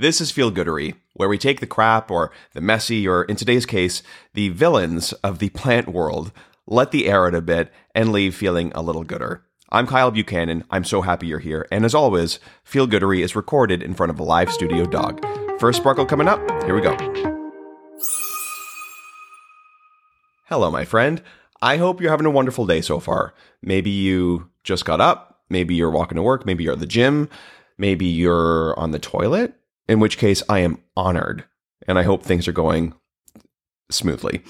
This is Feel Goodery, where we take the crap or the messy, or in today's case, the villains of the plant world, let the air out a bit, and leave feeling a little gooder. I'm Kyle Buchanan. I'm so happy you're here. And as always, Feel Goodery is recorded in front of a live studio dog. First sparkle coming up. Here we go. Hello, my friend. I hope you're having a wonderful day so far. Maybe you just got up. Maybe you're walking to work. Maybe you're at the gym. Maybe you're on the toilet, in which case I am honored and I hope things are going smoothly.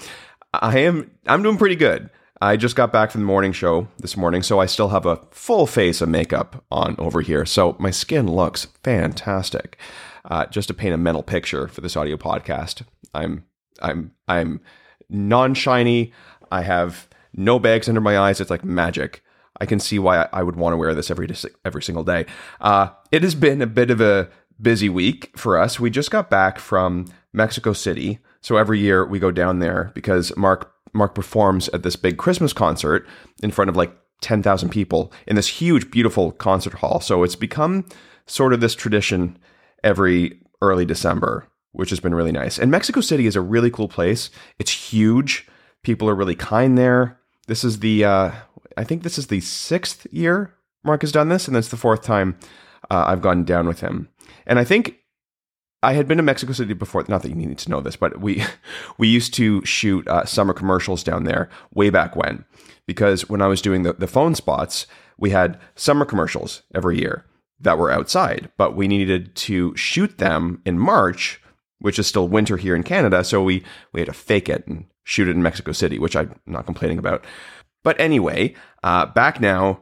I am, I'm doing pretty good. I just got back from the morning show this morning, so I still have a full face of makeup on over here. So my skin looks fantastic. Uh, just to paint a mental picture for this audio podcast, I'm I'm I'm non-shiny. I have no bags under my eyes. It's like magic. I can see why I would want to wear this every every single day. Uh, it has been a bit of a busy week for us. We just got back from Mexico City, so every year we go down there because Mark Mark performs at this big Christmas concert in front of like 10,000 people in this huge, beautiful concert hall. So it's become sort of this tradition every early December, which has been really nice. And Mexico City is a really cool place. It's huge. People are really kind there. This is the, uh, I think this is the sixth year Mark has done this, and it's the fourth time uh, I've gone down with him. And I think I had been to Mexico City before. Not that you need to know this, but we we used to shoot uh, summer commercials down there way back when. Because when I was doing the, the phone spots, we had summer commercials every year that were outside, but we needed to shoot them in March, which is still winter here in Canada. So we we had to fake it and shoot it in Mexico City, which I'm not complaining about. But anyway, uh, back now,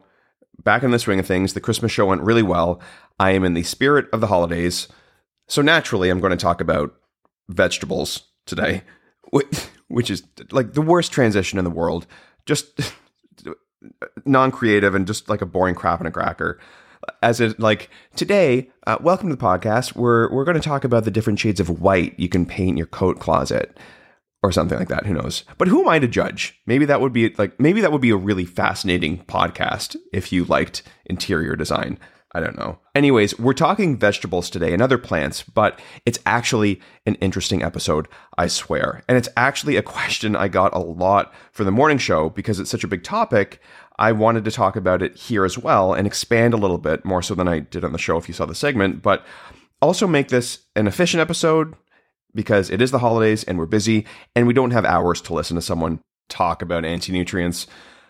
back in the swing of things, the Christmas show went really well. I am in the spirit of the holidays. So naturally, I'm going to talk about vegetables today, which is like the worst transition in the world. Just non creative and just like a boring crap in a cracker. As it like today, uh, welcome to the podcast. We're we're going to talk about the different shades of white you can paint your coat closet or something like that. Who knows? But who am I to judge? Maybe that would be like maybe that would be a really fascinating podcast if you liked interior design. I don't know. Anyways, we're talking vegetables today and other plants, but it's actually an interesting episode, I swear. And it's actually a question I got a lot for the morning show because it's such a big topic. I wanted to talk about it here as well and expand a little bit more so than I did on the show if you saw the segment, but also make this an efficient episode because it is the holidays and we're busy and we don't have hours to listen to someone talk about anti nutrients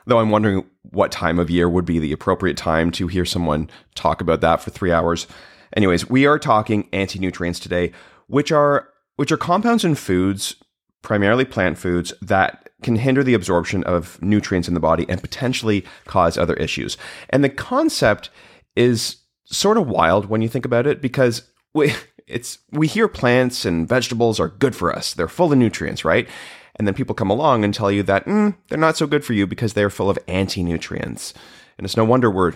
Though I'm wondering what time of year would be the appropriate time to hear someone talk about that for three hours. Anyways, we are talking anti nutrients today, which are which are compounds in foods, primarily plant foods, that can hinder the absorption of nutrients in the body and potentially cause other issues. And the concept is sort of wild when you think about it because we it's we hear plants and vegetables are good for us. They're full of nutrients, right? And then people come along and tell you that mm, they're not so good for you because they're full of anti nutrients. And it's no wonder we're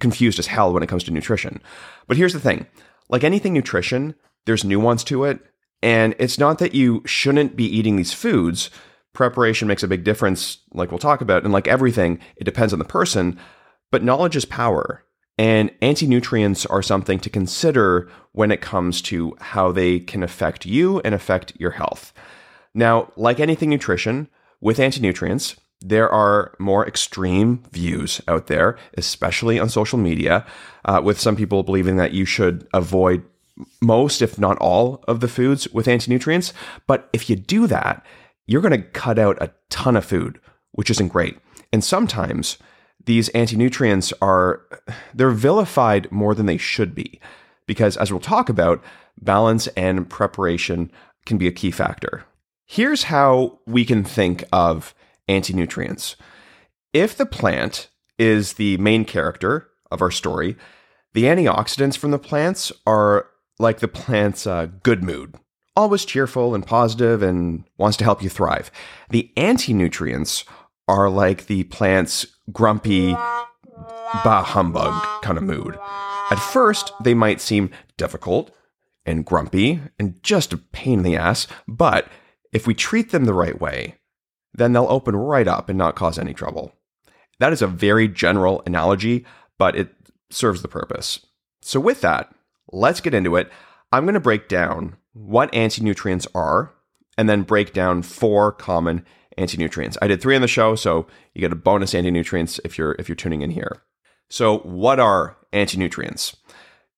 confused as hell when it comes to nutrition. But here's the thing like anything nutrition, there's nuance to it. And it's not that you shouldn't be eating these foods. Preparation makes a big difference, like we'll talk about. And like everything, it depends on the person. But knowledge is power. And anti nutrients are something to consider when it comes to how they can affect you and affect your health. Now, like anything nutrition, with anti-nutrients, there are more extreme views out there, especially on social media, uh, with some people believing that you should avoid most, if not all, of the foods with anti-nutrients. But if you do that, you're going to cut out a ton of food, which isn't great. And sometimes these anti-nutrients are they're vilified more than they should be because as we'll talk about, balance and preparation can be a key factor. Here's how we can think of anti nutrients. If the plant is the main character of our story, the antioxidants from the plants are like the plant's uh, good mood, always cheerful and positive and wants to help you thrive. The anti nutrients are like the plant's grumpy, bah humbug kind of mood. At first, they might seem difficult and grumpy and just a pain in the ass, but if we treat them the right way, then they'll open right up and not cause any trouble. That is a very general analogy, but it serves the purpose. So, with that, let's get into it. I'm going to break down what anti nutrients are and then break down four common anti nutrients. I did three on the show, so you get a bonus anti nutrients if you're if you're tuning in here. So, what are anti nutrients?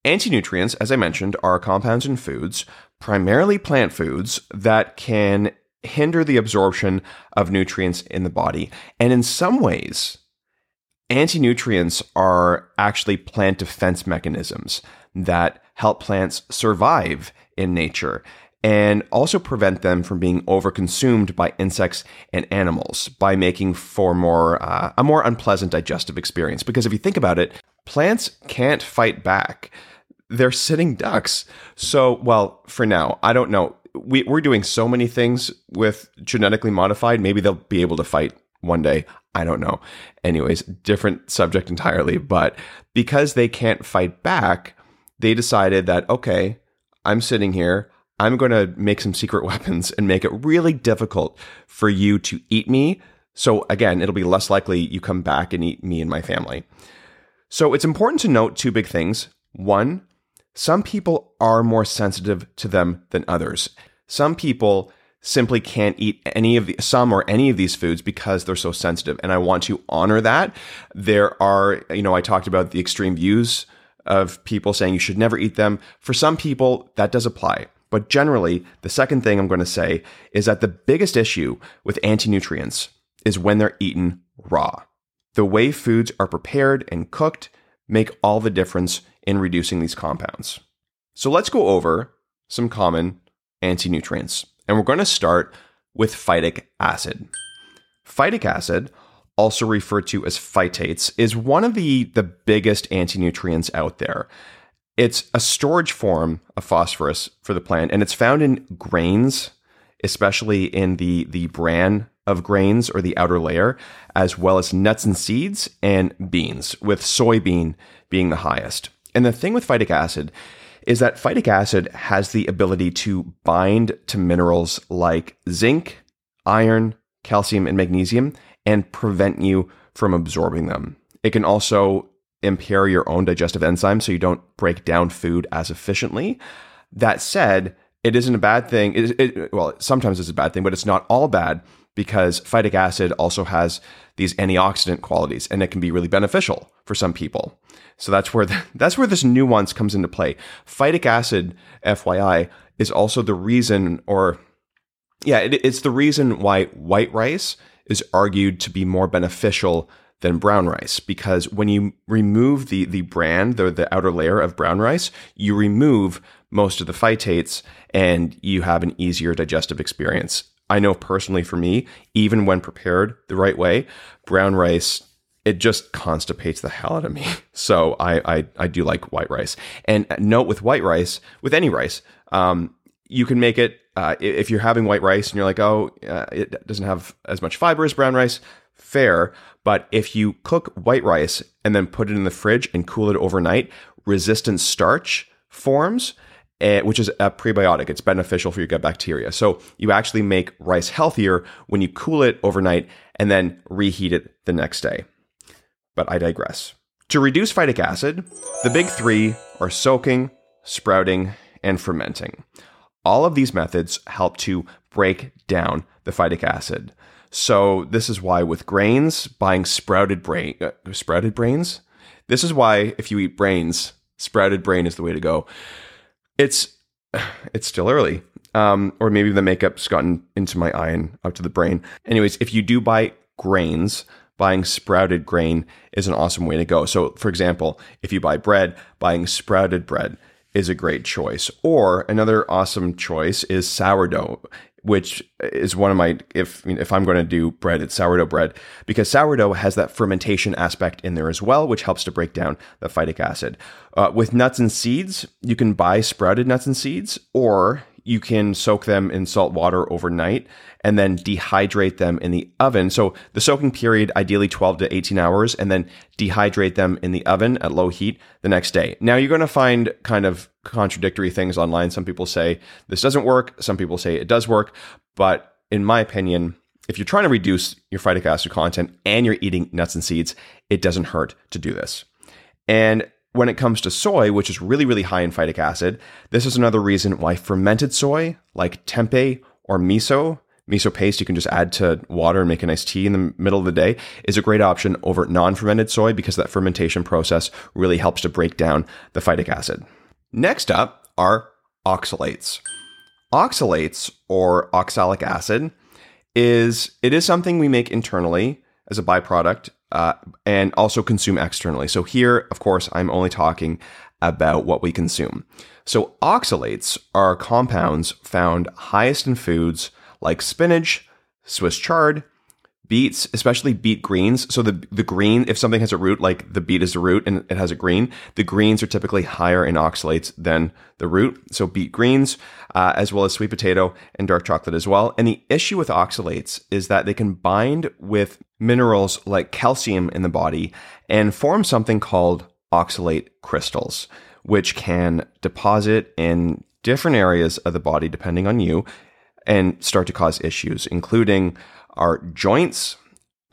Anti nutrients, as I mentioned, are compounds in foods, primarily plant foods, that can hinder the absorption of nutrients in the body. And in some ways, anti nutrients are actually plant defense mechanisms that help plants survive in nature and also prevent them from being overconsumed by insects and animals by making for more uh, a more unpleasant digestive experience. Because if you think about it plants can't fight back. They're sitting ducks. So well for now i don't know. We, we're doing so many things with genetically modified maybe they'll be able to fight one day. I don't know. Anyways different subject entirely but because they can't fight back they decided that okay i'm sitting here I'm going to make some secret weapons and make it really difficult for you to eat me. So again, it'll be less likely you come back and eat me and my family. So it's important to note two big things. One, some people are more sensitive to them than others. Some people simply can't eat any of the some or any of these foods because they're so sensitive and I want to honor that. There are, you know, I talked about the extreme views of people saying you should never eat them. For some people that does apply. But generally, the second thing I'm going to say is that the biggest issue with anti nutrients is when they're eaten raw. The way foods are prepared and cooked make all the difference in reducing these compounds. So let's go over some common anti nutrients. And we're going to start with phytic acid. Phytic acid, also referred to as phytates, is one of the, the biggest anti nutrients out there. It's a storage form of phosphorus for the plant, and it's found in grains, especially in the, the bran of grains or the outer layer, as well as nuts and seeds and beans, with soybean being the highest. And the thing with phytic acid is that phytic acid has the ability to bind to minerals like zinc, iron, calcium, and magnesium and prevent you from absorbing them. It can also impair your own digestive enzymes so you don't break down food as efficiently. That said, it isn't a bad thing. It, it, well, sometimes it's a bad thing, but it's not all bad because phytic acid also has these antioxidant qualities and it can be really beneficial for some people. So that's where the, that's where this nuance comes into play. Phytic acid, FYI, is also the reason, or yeah, it, it's the reason why white rice is argued to be more beneficial than brown rice because when you remove the the bran, the the outer layer of brown rice, you remove most of the phytates and you have an easier digestive experience. I know personally for me, even when prepared the right way, brown rice it just constipates the hell out of me. So I I, I do like white rice. And note with white rice, with any rice, um, you can make it uh, if you're having white rice and you're like, oh, uh, it doesn't have as much fiber as brown rice. Fair, but if you cook white rice and then put it in the fridge and cool it overnight, resistant starch forms, uh, which is a prebiotic. It's beneficial for your gut bacteria. So you actually make rice healthier when you cool it overnight and then reheat it the next day. But I digress. To reduce phytic acid, the big three are soaking, sprouting, and fermenting. All of these methods help to break down the phytic acid. So this is why with grains, buying sprouted brain, uh, sprouted brains. This is why if you eat brains, sprouted brain is the way to go. It's it's still early, um, or maybe the makeup's gotten into my eye and up to the brain. Anyways, if you do buy grains, buying sprouted grain is an awesome way to go. So, for example, if you buy bread, buying sprouted bread is a great choice. Or another awesome choice is sourdough which is one of my if if I'm going to do bread, it's sourdough bread because sourdough has that fermentation aspect in there as well, which helps to break down the phytic acid. Uh, with nuts and seeds, you can buy sprouted nuts and seeds, or you can soak them in salt water overnight and then dehydrate them in the oven. So the soaking period, ideally 12 to 18 hours, and then dehydrate them in the oven at low heat the next day. Now you're going to find kind of contradictory things online. Some people say this doesn't work. Some people say it does work. But in my opinion, if you're trying to reduce your phytic acid content and you're eating nuts and seeds, it doesn't hurt to do this. And when it comes to soy, which is really, really high in phytic acid, this is another reason why fermented soy, like tempeh or miso, miso paste you can just add to water and make a nice tea in the middle of the day, is a great option over non fermented soy because that fermentation process really helps to break down the phytic acid. Next up are oxalates. Oxalates or oxalic acid is it is something we make internally as a byproduct uh, and also consume externally. So here, of course, I'm only talking about what we consume. So oxalates are compounds found highest in foods like spinach, Swiss chard, beets, especially beet greens. So the the green, if something has a root, like the beet is a root and it has a green, the greens are typically higher in oxalates than the root. So beet greens, uh, as well as sweet potato and dark chocolate as well. And the issue with oxalates is that they can bind with minerals like calcium in the body and form something called oxalate crystals, which can deposit in different areas of the body depending on you and start to cause issues, including our joints,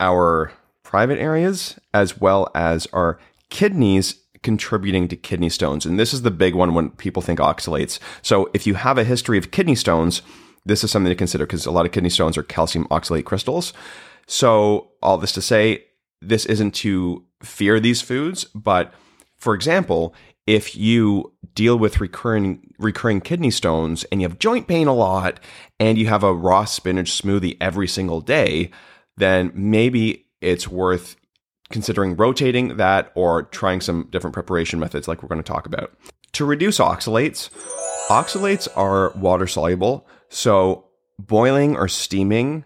our private areas, as well as our kidneys contributing to kidney stones. And this is the big one when people think oxalates. So if you have a history of kidney stones, this is something to consider because a lot of kidney stones are calcium oxalate crystals. So all this to say, this isn't to fear these foods, but for example, if you deal with recurring recurring kidney stones and you have joint pain a lot and you have a raw spinach smoothie every single day, then maybe it's worth considering rotating that or trying some different preparation methods like we're going to talk about. To reduce oxalates, oxalates are water soluble, so boiling or steaming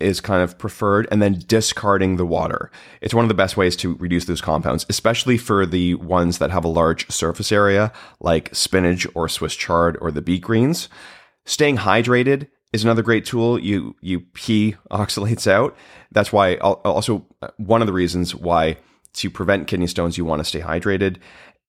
is kind of preferred and then discarding the water. It's one of the best ways to reduce those compounds, especially for the ones that have a large surface area like spinach or Swiss chard or the beet greens. Staying hydrated is another great tool. You you pee oxalates out. That's why also uh, one of the reasons why to prevent kidney stones you want to stay hydrated.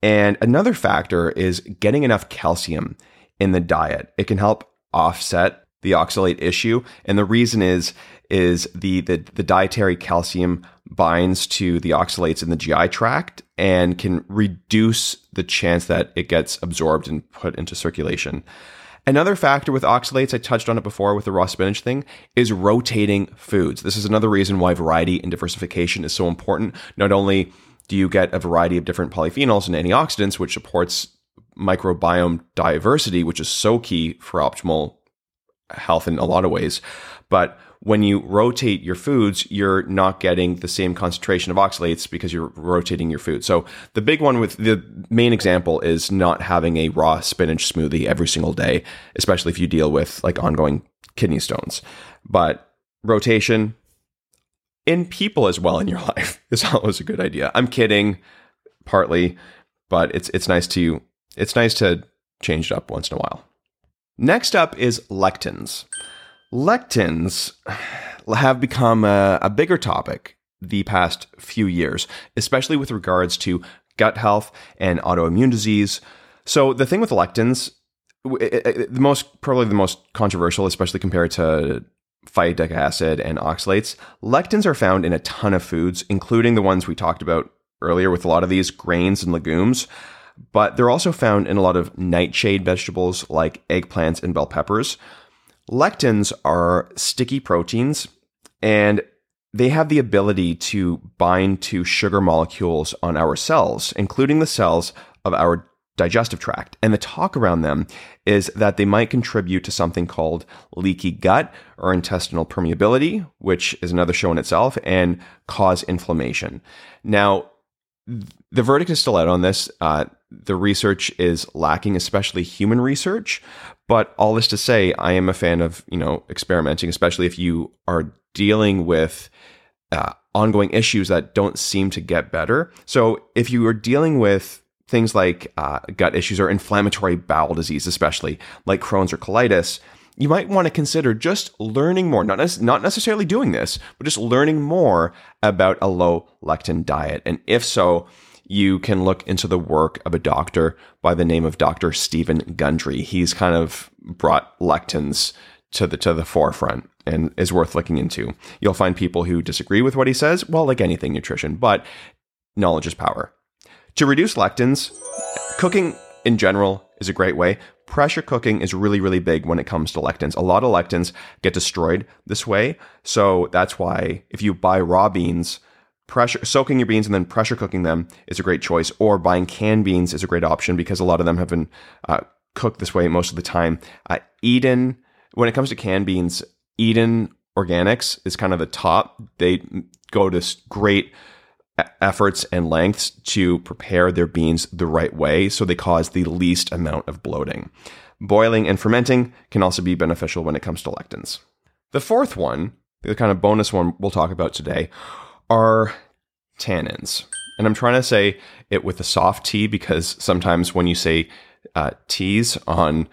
And another factor is getting enough calcium in the diet. It can help offset the oxalate issue. And the reason is is the, the the dietary calcium binds to the oxalates in the GI tract and can reduce the chance that it gets absorbed and put into circulation. Another factor with oxalates, I touched on it before with the raw spinach thing, is rotating foods. This is another reason why variety and diversification is so important. Not only do you get a variety of different polyphenols and antioxidants, which supports microbiome diversity, which is so key for optimal health in a lot of ways, but when you rotate your foods, you're not getting the same concentration of oxalates because you're rotating your food. So the big one with the main example is not having a raw spinach smoothie every single day, especially if you deal with like ongoing kidney stones. But rotation in people as well in your life is always a good idea. I'm kidding partly, but it's it's nice to it's nice to change it up once in a while. Next up is lectins. Lectins have become a, a big topic the past few years, especially with regards to gut health and autoimmune disease. So the thing with lectins, the most probably the most controversial, especially compared to phytic acid and oxalates, lectins are found in a ton of foods, including the ones we talked about earlier with a lot of these grains and legumes. But they're also found in a lot of nightshade vegetables like eggplants and bell peppers. Lectins are sticky proteins and they have the ability to bind to sugar molecules on our cells, including the cells of our digestive tract. And the talk around them is that they might contribute to something called leaky gut or intestinal permeability, which is another show in itself, and cause inflammation. Now, the verdict is still out on this. Uh, the research is lacking, especially human research. But all this to say, I am a fan of you know experimenting, especially if you are dealing with uh, ongoing issues that don't seem to get better. So if you are dealing with things like uh, gut issues or inflammatory bowel disease, especially like Crohn's or colitis, you might want to consider just learning more, not, not necessarily doing this, but just learning more about a low lectin diet. And if so, you can look into the work of a doctor by the name of Dr. Steven Gundry. He's kind of brought lectins to the to the forefront and is worth looking into. You'll find people who disagree with what he says, well, like anything nutrition, but knowledge is power. To reduce lectins, cooking in general is a great way. Pressure cooking is really, really big when it comes to lectins. A lot of lectins get destroyed this way. So that's why if you buy raw beans, pressure soaking your beans and then pressure cooking them is a great choice. Or buying canned beans is a great option because a lot of them have been uh, cooked this way most of the time. Uh, Eden, when it comes to canned beans, Eden Organics is kind of the top. They go to great efforts and lengths to prepare their beans the right way so they cause the least amount of bloating. Boiling and fermenting can also be beneficial when it comes to lectins. The fourth one, the kind of bonus one we'll talk about today, are tannins. And I'm trying to say it with a soft T because sometimes when you say uh, T's on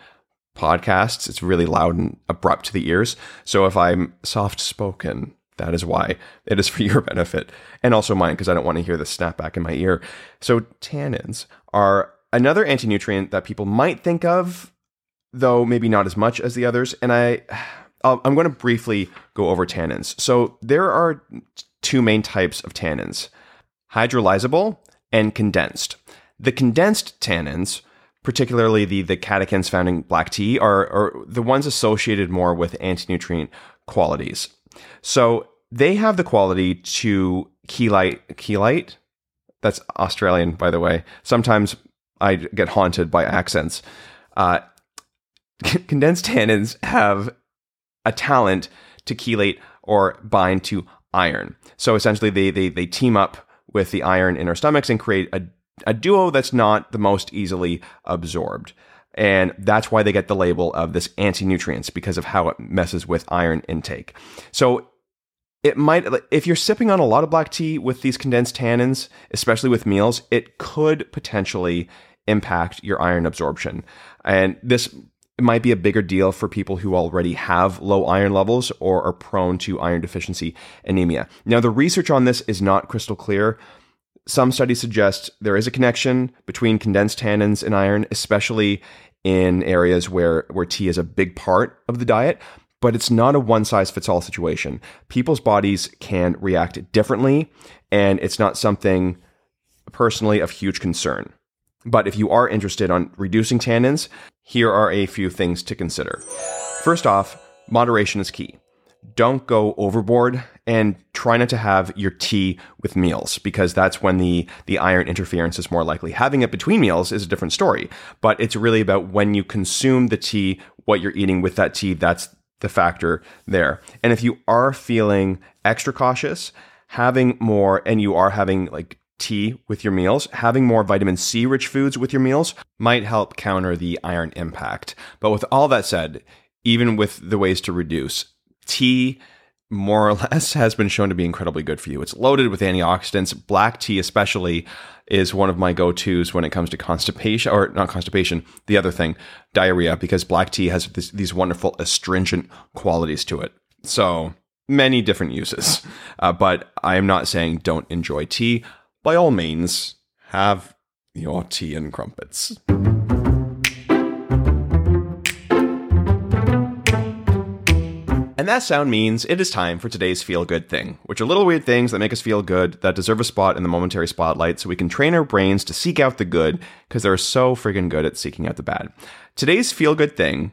podcasts, it's really loud and abrupt to the ears. So if I'm soft spoken, that is why it is for your benefit and also mine because I don't want to hear the snapback in my ear. So tannins are another anti-nutrient that people might think of, though maybe not as much as the others. And I, i am going to briefly go over tannins. So there are two main types of tannins: hydrolyzable and condensed. The condensed tannins particularly the the catechins found in black tea are, are the ones associated more with anti-nutrient qualities. So they have the quality to chelate chelate. That's Australian, by the way. Sometimes I get haunted by accents. Uh, condensed tannins have a talent to chelate or bind to iron. So essentially, they, they, they team up with the iron in our stomachs and create a a duo that's not the most easily absorbed. And that's why they get the label of this anti nutrients because of how it messes with iron intake. So it might, if you're sipping on a lot of black tea with these condensed tannins, especially with meals, it could potentially impact your iron absorption. And this might be a bigger deal for people who already have low iron levels or are prone to iron deficiency anemia. Now, the research on this is not crystal clear. Some studies suggest there is a connection between condensed tannins and iron, especially in areas where, where tea is a big part of the diet, but it's not a one size fits all situation. People's bodies can react differently, and it's not something personally of huge concern. But if you are interested on reducing tannins, here are a few things to consider. First off, moderation is key don't go overboard and try not to have your tea with meals because that's when the the iron interference is more likely. Having it between meals is a different story, but it's really about when you consume the tea, what you're eating with that tea, that's the factor there. And if you are feeling extra cautious, having more and you are having like tea with your meals, having more vitamin C rich foods with your meals might help counter the iron impact. But with all that said, even with the ways to reduce, tea more or less has been shown to be incredibly good for you. It's loaded with antioxidants. Black tea, especially, is one of my go tos when it comes to constipation, or not constipation, the other thing, diarrhea, because black tea has this, these wonderful astringent qualities to it. So, many different uses. Uh, but I am not saying don't enjoy tea. By all means, have your tea and crumpets. And that sound means it is time for today's feel good thing, which are little weird things that make us feel good that deserve a spot in the momentary spotlight so we can train our brains to seek out the good because they're so friggin' good at seeking out the bad. Today's feel good thing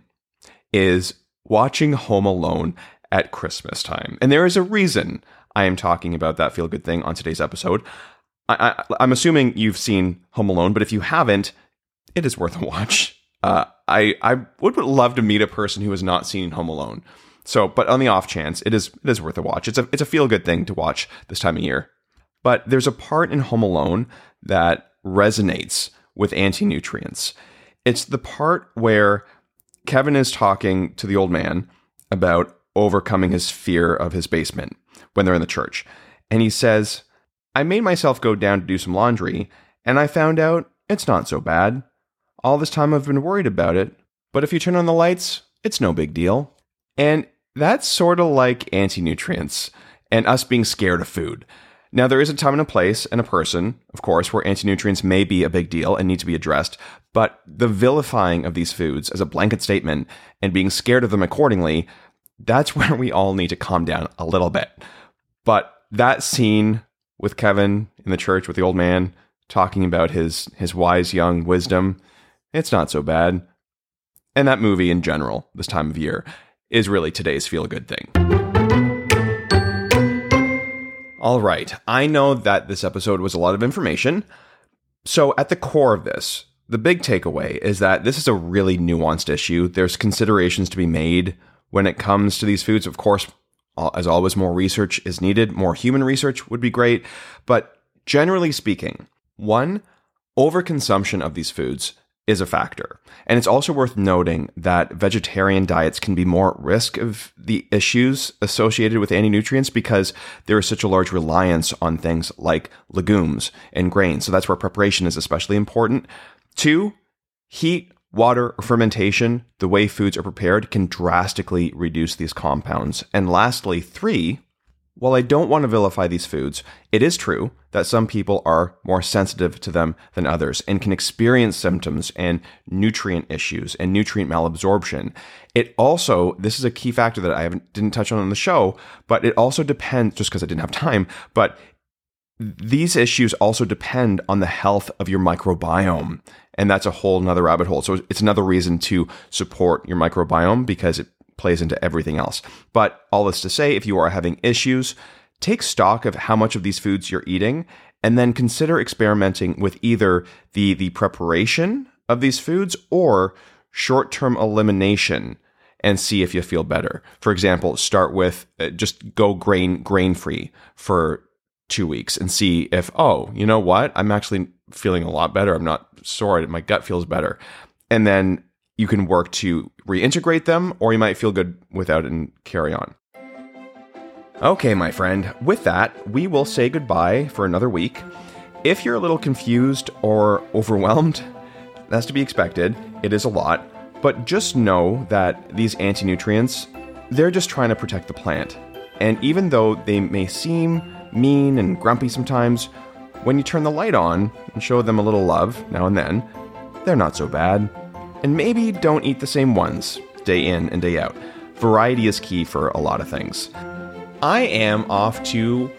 is watching Home Alone at Christmas time. And there is a reason I am talking about that feel good thing on today's episode. I, am assuming you've seen Home Alone, but if you haven't, it is worth a watch. Uh, I, I would love to meet a person who has not seen Home Alone. So, but on the off chance, it is it is worth a watch. It's a it's a feel good thing to watch this time of year. But there's a part in Home Alone that resonates with anti nutrients. It's the part where Kevin is talking to the old man about overcoming his fear of his basement when they're in the church. And he says, I made myself go down to do some laundry, and I found out it's not so bad. All this time I've been worried about it, but if you turn on the lights, it's no big deal. And that's sort of like anti nutrients and us being scared of food. Now, there is a time and a place and a person, of course, where anti nutrients may be a big deal and need to be addressed, but the vilifying of these foods as a blanket statement and being scared of them accordingly, that's where we all need to calm down a little bit. But that scene with Kevin in the church with the old man talking about his his wise young wisdom. It's not so bad. And that movie in general, this time of year, is really today's feel good thing. All right, I know that this episode was a lot of information. So, at the core of this, the big takeaway is that this is a really nuanced issue. There's considerations to be made when it comes to these foods. Of course, Uh, as always, more research is needed. More human research would be great. But generally speaking, one, overconsumption of these foods is a factor. And it's also worth noting that vegetarian diets can be more at risk of the issues associated with anti-nutrients because there is such a large reliance on things like legumes and grains. So that's where preparation is especially important. Two, heat, water, or fermentation, the way foods are prepared, can drastically reduce these compounds. And lastly, three, while I don't want to vilify these foods, it is true that some people are more sensitive to them than others and can experience symptoms and nutrient issues and nutrient malabsorption. It also, this is a key factor that I didn't touch on in the show, but it also depends, just because I didn't have time, but these issues also depend on the health of your microbiome. And that's a whole another rabbit hole. So it's another reason to support your microbiome because it plays into everything else. But all this to say, if you are having issues, take stock of how much of these foods you're eating and then consider experimenting with either the, the preparation of these foods or short term elimination and see if you feel better. For example, start with uh, just go grain grain free for two weeks and see if, oh, you know what? I'm actually feeling a lot better. I'm not sore. My gut feels better. And then you can work to reintegrate them, or you might feel good without and carry on. Okay, my friend, with that, we will say goodbye for another week. If you're a little confused or overwhelmed, that's to be expected. It is a lot. But just know that these anti nutrients, they're just trying to protect the plant. And even though they may seem mean and grumpy sometimes, when you turn the light on and show them a little love now and then, they're not so bad. And maybe don't eat the same ones day in and day out. Variety is key for a lot of things. I am off to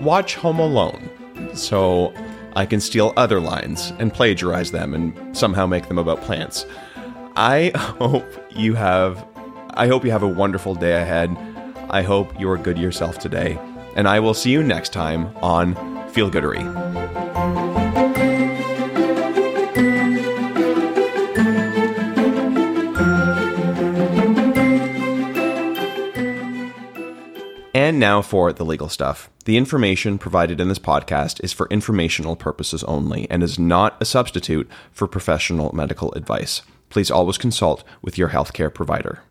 watch Home Alone, so I can steal other lines and plagiarize them and somehow make them about plants. I hope you have I hope you have a wonderful day ahead. I hope you are good yourself today and I will see you next time on Feel Goodery. And now for the legal stuff. The information provided in this podcast is for informational purposes only and is not a substitute for professional medical advice. Please always consult with your healthcare provider.